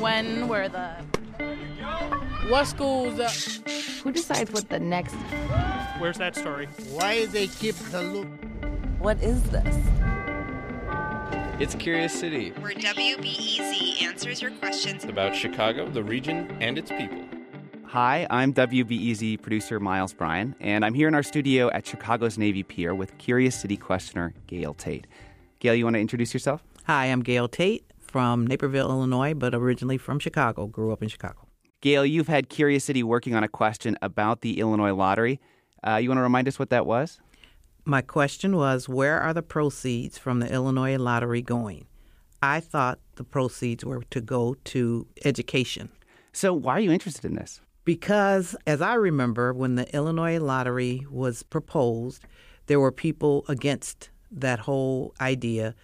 when were the What schools? Who decides what the next? Where's that story? why they keep the loop? What is this? It's Curious City. where WBEZ answers your questions about Chicago, the region, and its people. Hi, I'm WBEZ producer Miles Bryan, and I'm here in our studio at Chicago's Navy Pier with Curious City questioner Gail Tate. Gail, you want to introduce yourself? Hi, I'm Gail Tate from Naperville, Illinois, but originally from Chicago. Grew up in Chicago. Gail, you've had Curious City working on a question about the Illinois lottery. Uh, you want to remind us what that was? My question was where are the proceeds from the Illinois lottery going? I thought the proceeds were to go to education So, why are you interested in this? because, as I remember, when the Illinois lottery was proposed, there were people against that whole idea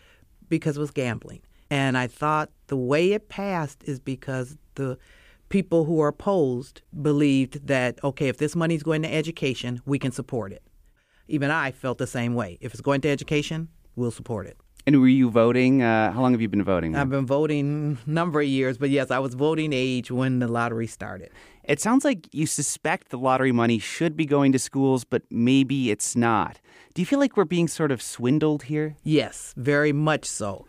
because it was gambling. And I thought the way it passed is because the people who are opposed believed that, okay, if this money's going to education, we can support it. Even I felt the same way. If it's going to education, we'll support it. And were you voting? Uh, how long have you been voting? I've been voting number of years, but yes, I was voting age when the lottery started. It sounds like you suspect the lottery money should be going to schools, but maybe it's not. Do you feel like we're being sort of swindled here? Yes, very much so.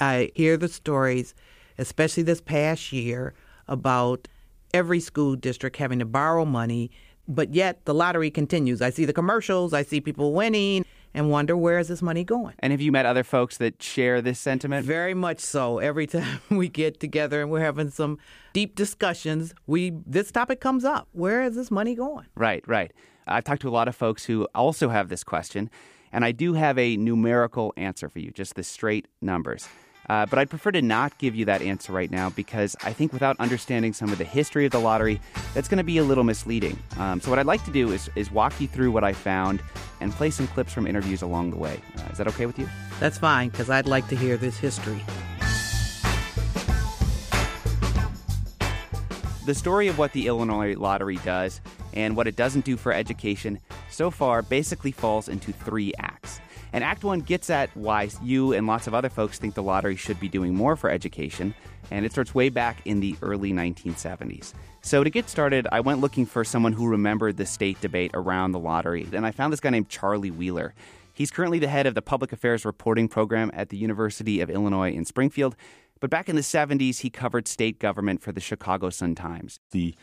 I hear the stories, especially this past year, about every school district having to borrow money, but yet the lottery continues. I see the commercials, I see people winning, and wonder where is this money going? And have you met other folks that share this sentiment? Very much so. Every time we get together and we're having some deep discussions, we this topic comes up. Where is this money going? Right, right. I've talked to a lot of folks who also have this question, and I do have a numerical answer for you, just the straight numbers. Uh, but I'd prefer to not give you that answer right now because I think without understanding some of the history of the lottery, that's going to be a little misleading. Um, so, what I'd like to do is, is walk you through what I found and play some clips from interviews along the way. Uh, is that okay with you? That's fine, because I'd like to hear this history. The story of what the Illinois lottery does and what it doesn't do for education so far basically falls into three acts. And Act One gets at why you and lots of other folks think the lottery should be doing more for education, and it starts way back in the early 1970s. So, to get started, I went looking for someone who remembered the state debate around the lottery, and I found this guy named Charlie Wheeler. He's currently the head of the Public Affairs Reporting Program at the University of Illinois in Springfield. But back in the 70s, he covered state government for the Chicago Sun-Times. the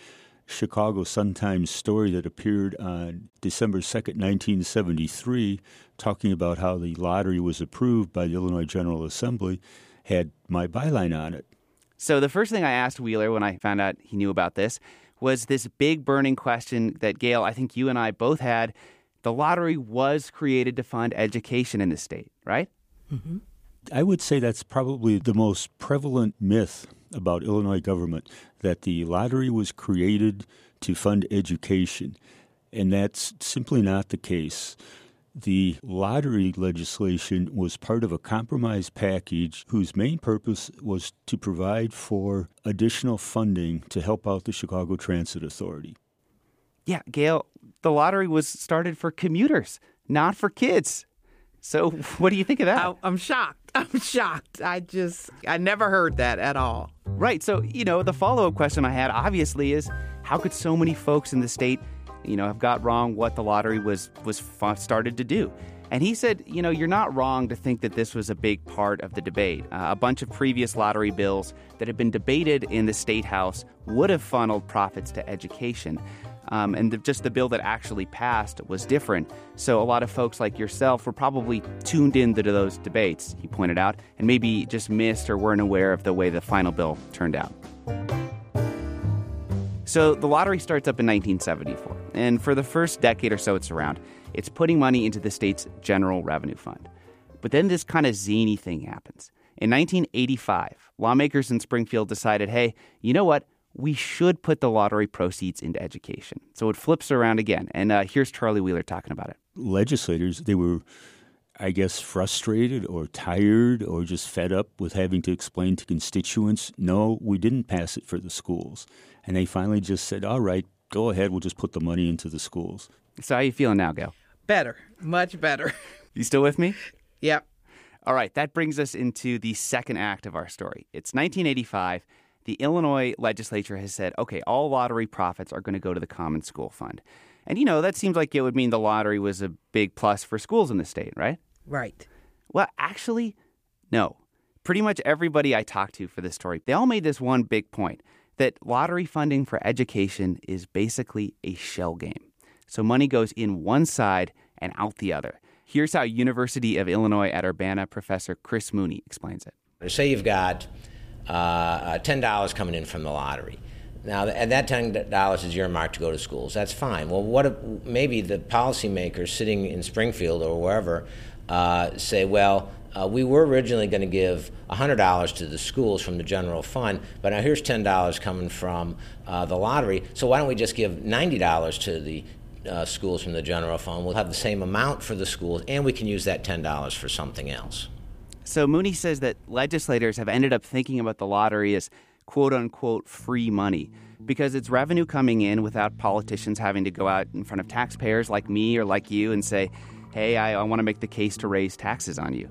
Chicago Sun-Times story that appeared on December 2nd, 1973, talking about how the lottery was approved by the Illinois General Assembly, had my byline on it. So the first thing I asked Wheeler when I found out he knew about this was this big burning question that Gail, I think you and I both had. The lottery was created to fund education in the state, right? Mm-hmm. I would say that's probably the most prevalent myth about Illinois government that the lottery was created to fund education. And that's simply not the case. The lottery legislation was part of a compromise package whose main purpose was to provide for additional funding to help out the Chicago Transit Authority. Yeah, Gail, the lottery was started for commuters, not for kids. So what do you think of that? I, I'm shocked. I'm shocked. I just, I never heard that at all. Right. So, you know, the follow up question I had obviously is how could so many folks in the state, you know, have got wrong what the lottery was was started to do? And he said, you know, you're not wrong to think that this was a big part of the debate. Uh, a bunch of previous lottery bills that had been debated in the state house would have funneled profits to education. Um, and the, just the bill that actually passed was different. So a lot of folks like yourself were probably tuned into those debates, he pointed out, and maybe just missed or weren't aware of the way the final bill turned out. So the lottery starts up in 1974, and for the first decade or so it's around, it's putting money into the state's general revenue fund. But then this kind of zany thing happens. In 1985, lawmakers in Springfield decided, hey, you know what? We should put the lottery proceeds into education. So it flips around again. And uh, here's Charlie Wheeler talking about it. legislators, they were, I guess, frustrated or tired or just fed up with having to explain to constituents, no, we didn't pass it for the schools. And they finally just said, all right, go ahead, we'll just put the money into the schools. So how are you feeling now, Gail? Better, much better. You still with me? yep. All right, that brings us into the second act of our story. It's 1985. The Illinois legislature has said, okay, all lottery profits are going to go to the Common School Fund. And you know, that seems like it would mean the lottery was a big plus for schools in the state, right? Right. Well, actually, no. Pretty much everybody I talked to for this story, they all made this one big point that lottery funding for education is basically a shell game. So money goes in one side and out the other. Here's how University of Illinois at Urbana professor Chris Mooney explains it. Say you've got uh, $10 coming in from the lottery. Now, and that $10 is earmarked to go to schools. That's fine. Well, what if maybe the policymakers sitting in Springfield or wherever uh, say, well, uh, we were originally going to give $100 to the schools from the general fund, but now here's $10 coming from uh, the lottery, so why don't we just give $90 to the uh, schools from the general fund? We'll have the same amount for the schools, and we can use that $10 for something else. So Mooney says that legislators have ended up thinking about the lottery as quote unquote free money because it's revenue coming in without politicians having to go out in front of taxpayers like me or like you and say, hey, I, I want to make the case to raise taxes on you.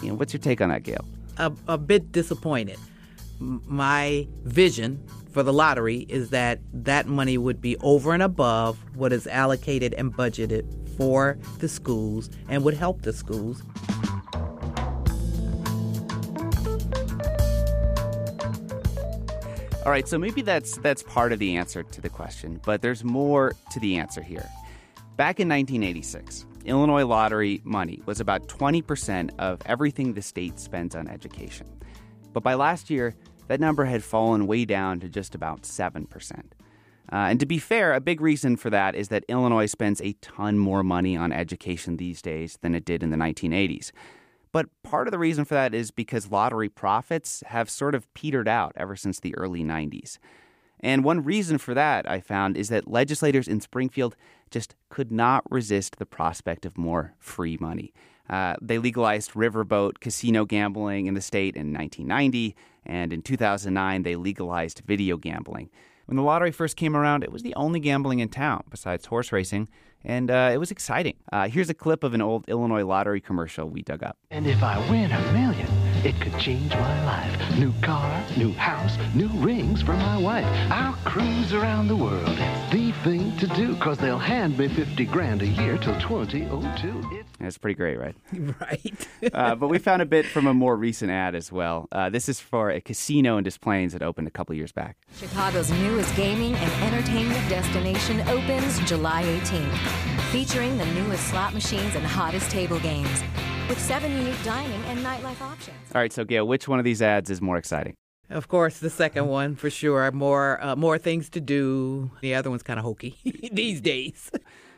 You know, what's your take on that, Gail? A, a bit disappointed. My vision for the lottery is that that money would be over and above what is allocated and budgeted for the schools and would help the schools. All right, so maybe that's that's part of the answer to the question, but there's more to the answer here. Back in 1986, Illinois lottery money was about 20% of everything the state spends on education. But by last year, that number had fallen way down to just about 7%. Uh, and to be fair, a big reason for that is that Illinois spends a ton more money on education these days than it did in the 1980s. But part of the reason for that is because lottery profits have sort of petered out ever since the early 90s. And one reason for that, I found, is that legislators in Springfield just could not resist the prospect of more free money. Uh, they legalized riverboat casino gambling in the state in 1990, and in 2009, they legalized video gambling. When the lottery first came around, it was the only gambling in town besides horse racing, and uh, it was exciting. Uh, here's a clip of an old Illinois lottery commercial we dug up. And if I win a million, it could change my life. New car, new house, new rings for my wife. I'll cruise around the world. It's the thing to do, cause they'll hand me 50 grand a year till 2002. It's That's pretty great, right? Right. uh, but we found a bit from a more recent ad as well. Uh, this is for a casino in Des Plaines that opened a couple years back. Chicago's newest gaming and entertainment destination opens July 18th, featuring the newest slot machines and hottest table games, with seven unique dining and nightlife options. All right, so Gail, which one of these ads is more exciting? Of course, the second one for sure. More, uh, more things to do. The other one's kind of hokey these days.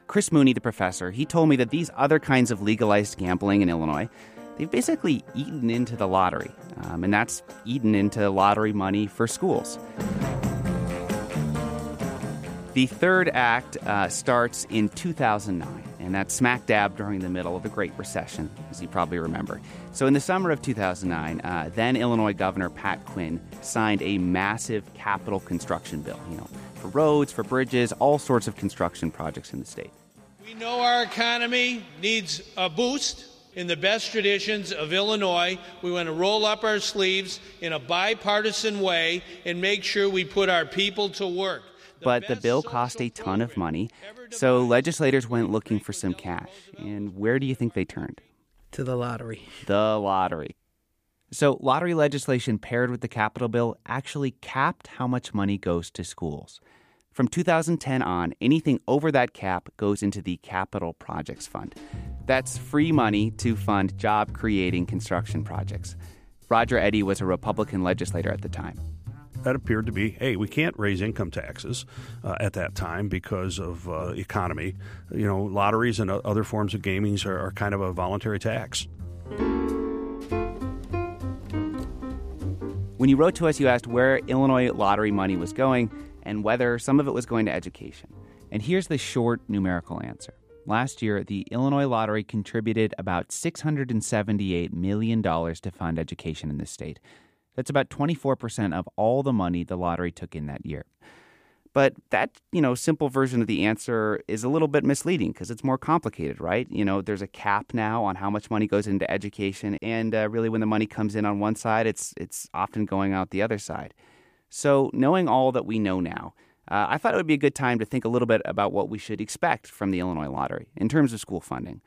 Chris Mooney, the professor, he told me that these other kinds of legalized gambling in Illinois, they've basically eaten into the lottery, um, and that's eaten into lottery money for schools. The third act uh, starts in 2009, and that's smack dab during the middle of the Great Recession, as you probably remember. So, in the summer of 2009, uh, then Illinois Governor Pat Quinn signed a massive capital construction bill, you know, for roads, for bridges, all sorts of construction projects in the state. We know our economy needs a boost. In the best traditions of Illinois, we want to roll up our sleeves in a bipartisan way and make sure we put our people to work. But the bill cost a ton of money, so legislators went looking for some cash. And where do you think they turned? to the lottery. The lottery. So, lottery legislation paired with the capital bill actually capped how much money goes to schools. From 2010 on, anything over that cap goes into the Capital Projects Fund. That's free money to fund job creating construction projects. Roger Eddy was a Republican legislator at the time. That appeared to be, hey, we can't raise income taxes uh, at that time because of uh, economy. You know, lotteries and other forms of gaming are, are kind of a voluntary tax. When you wrote to us, you asked where Illinois lottery money was going and whether some of it was going to education. And here's the short numerical answer. Last year, the Illinois lottery contributed about $678 million to fund education in the state. That's about 24% of all the money the lottery took in that year. But that, you know, simple version of the answer is a little bit misleading because it's more complicated, right? You know, there's a cap now on how much money goes into education, and uh, really, when the money comes in on one side, it's it's often going out the other side. So, knowing all that we know now, uh, I thought it would be a good time to think a little bit about what we should expect from the Illinois Lottery in terms of school funding.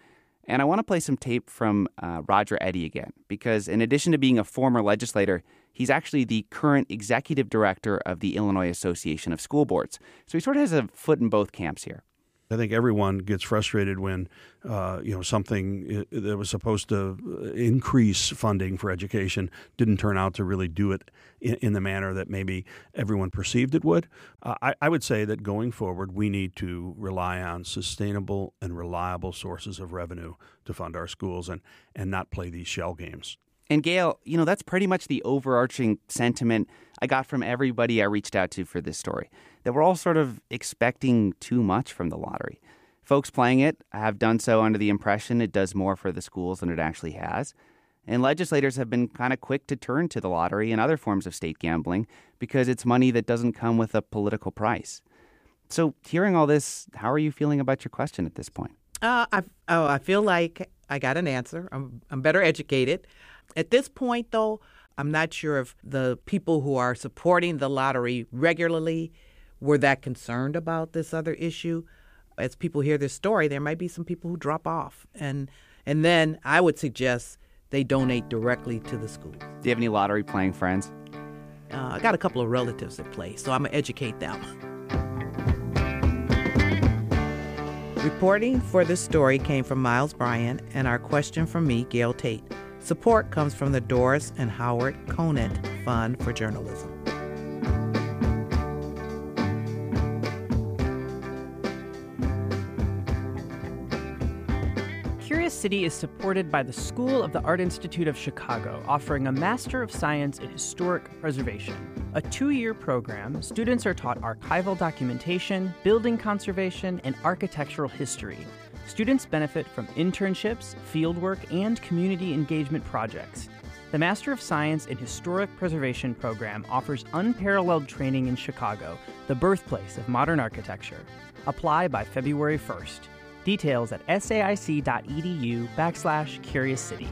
And I want to play some tape from uh, Roger Eddy again, because in addition to being a former legislator, he's actually the current executive director of the Illinois Association of School Boards. So he sort of has a foot in both camps here. I think everyone gets frustrated when uh, you know something that was supposed to increase funding for education didn't turn out to really do it in, in the manner that maybe everyone perceived it would. Uh, I, I, would say that going forward, we need to rely on sustainable and reliable sources of revenue to fund our schools and and not play these shell games. And Gail, you know that's pretty much the overarching sentiment I got from everybody I reached out to for this story that we're all sort of expecting too much from the lottery. Folks playing it have done so under the impression it does more for the schools than it actually has. And legislators have been kind of quick to turn to the lottery and other forms of state gambling because it's money that doesn't come with a political price. So, hearing all this, how are you feeling about your question at this point? Uh, I, oh, I feel like I got an answer. I'm, I'm better educated. At this point, though, I'm not sure if the people who are supporting the lottery regularly were that concerned about this other issue. As people hear this story, there might be some people who drop off, and and then I would suggest they donate directly to the school. Do you have any lottery playing friends? Uh, I got a couple of relatives that play, so I'm gonna educate them. Reporting for this story came from Miles Bryan, and our question from me, Gail Tate. Support comes from the Doris and Howard Conant Fund for Journalism. Curious City is supported by the School of the Art Institute of Chicago, offering a Master of Science in Historic Preservation. A two year program, students are taught archival documentation, building conservation, and architectural history. Students benefit from internships, fieldwork, and community engagement projects. The Master of Science in Historic Preservation program offers unparalleled training in Chicago, the birthplace of modern architecture. Apply by February 1st. Details at saic.edu backslash Curious City.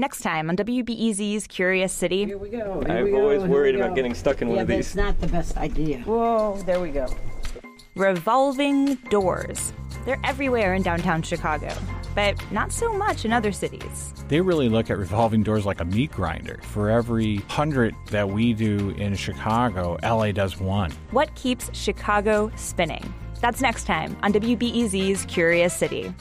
Next time on WBEZ's Curious City. Here we go. Here I've we always worried about getting stuck in yeah, one of these. It's not the best idea. Whoa, there we go. Revolving doors. They're everywhere in downtown Chicago but not so much in other cities. They really look at revolving doors like a meat grinder. For every hundred that we do in Chicago, LA does one. What keeps Chicago spinning? That's next time on WBEZ's Curious City.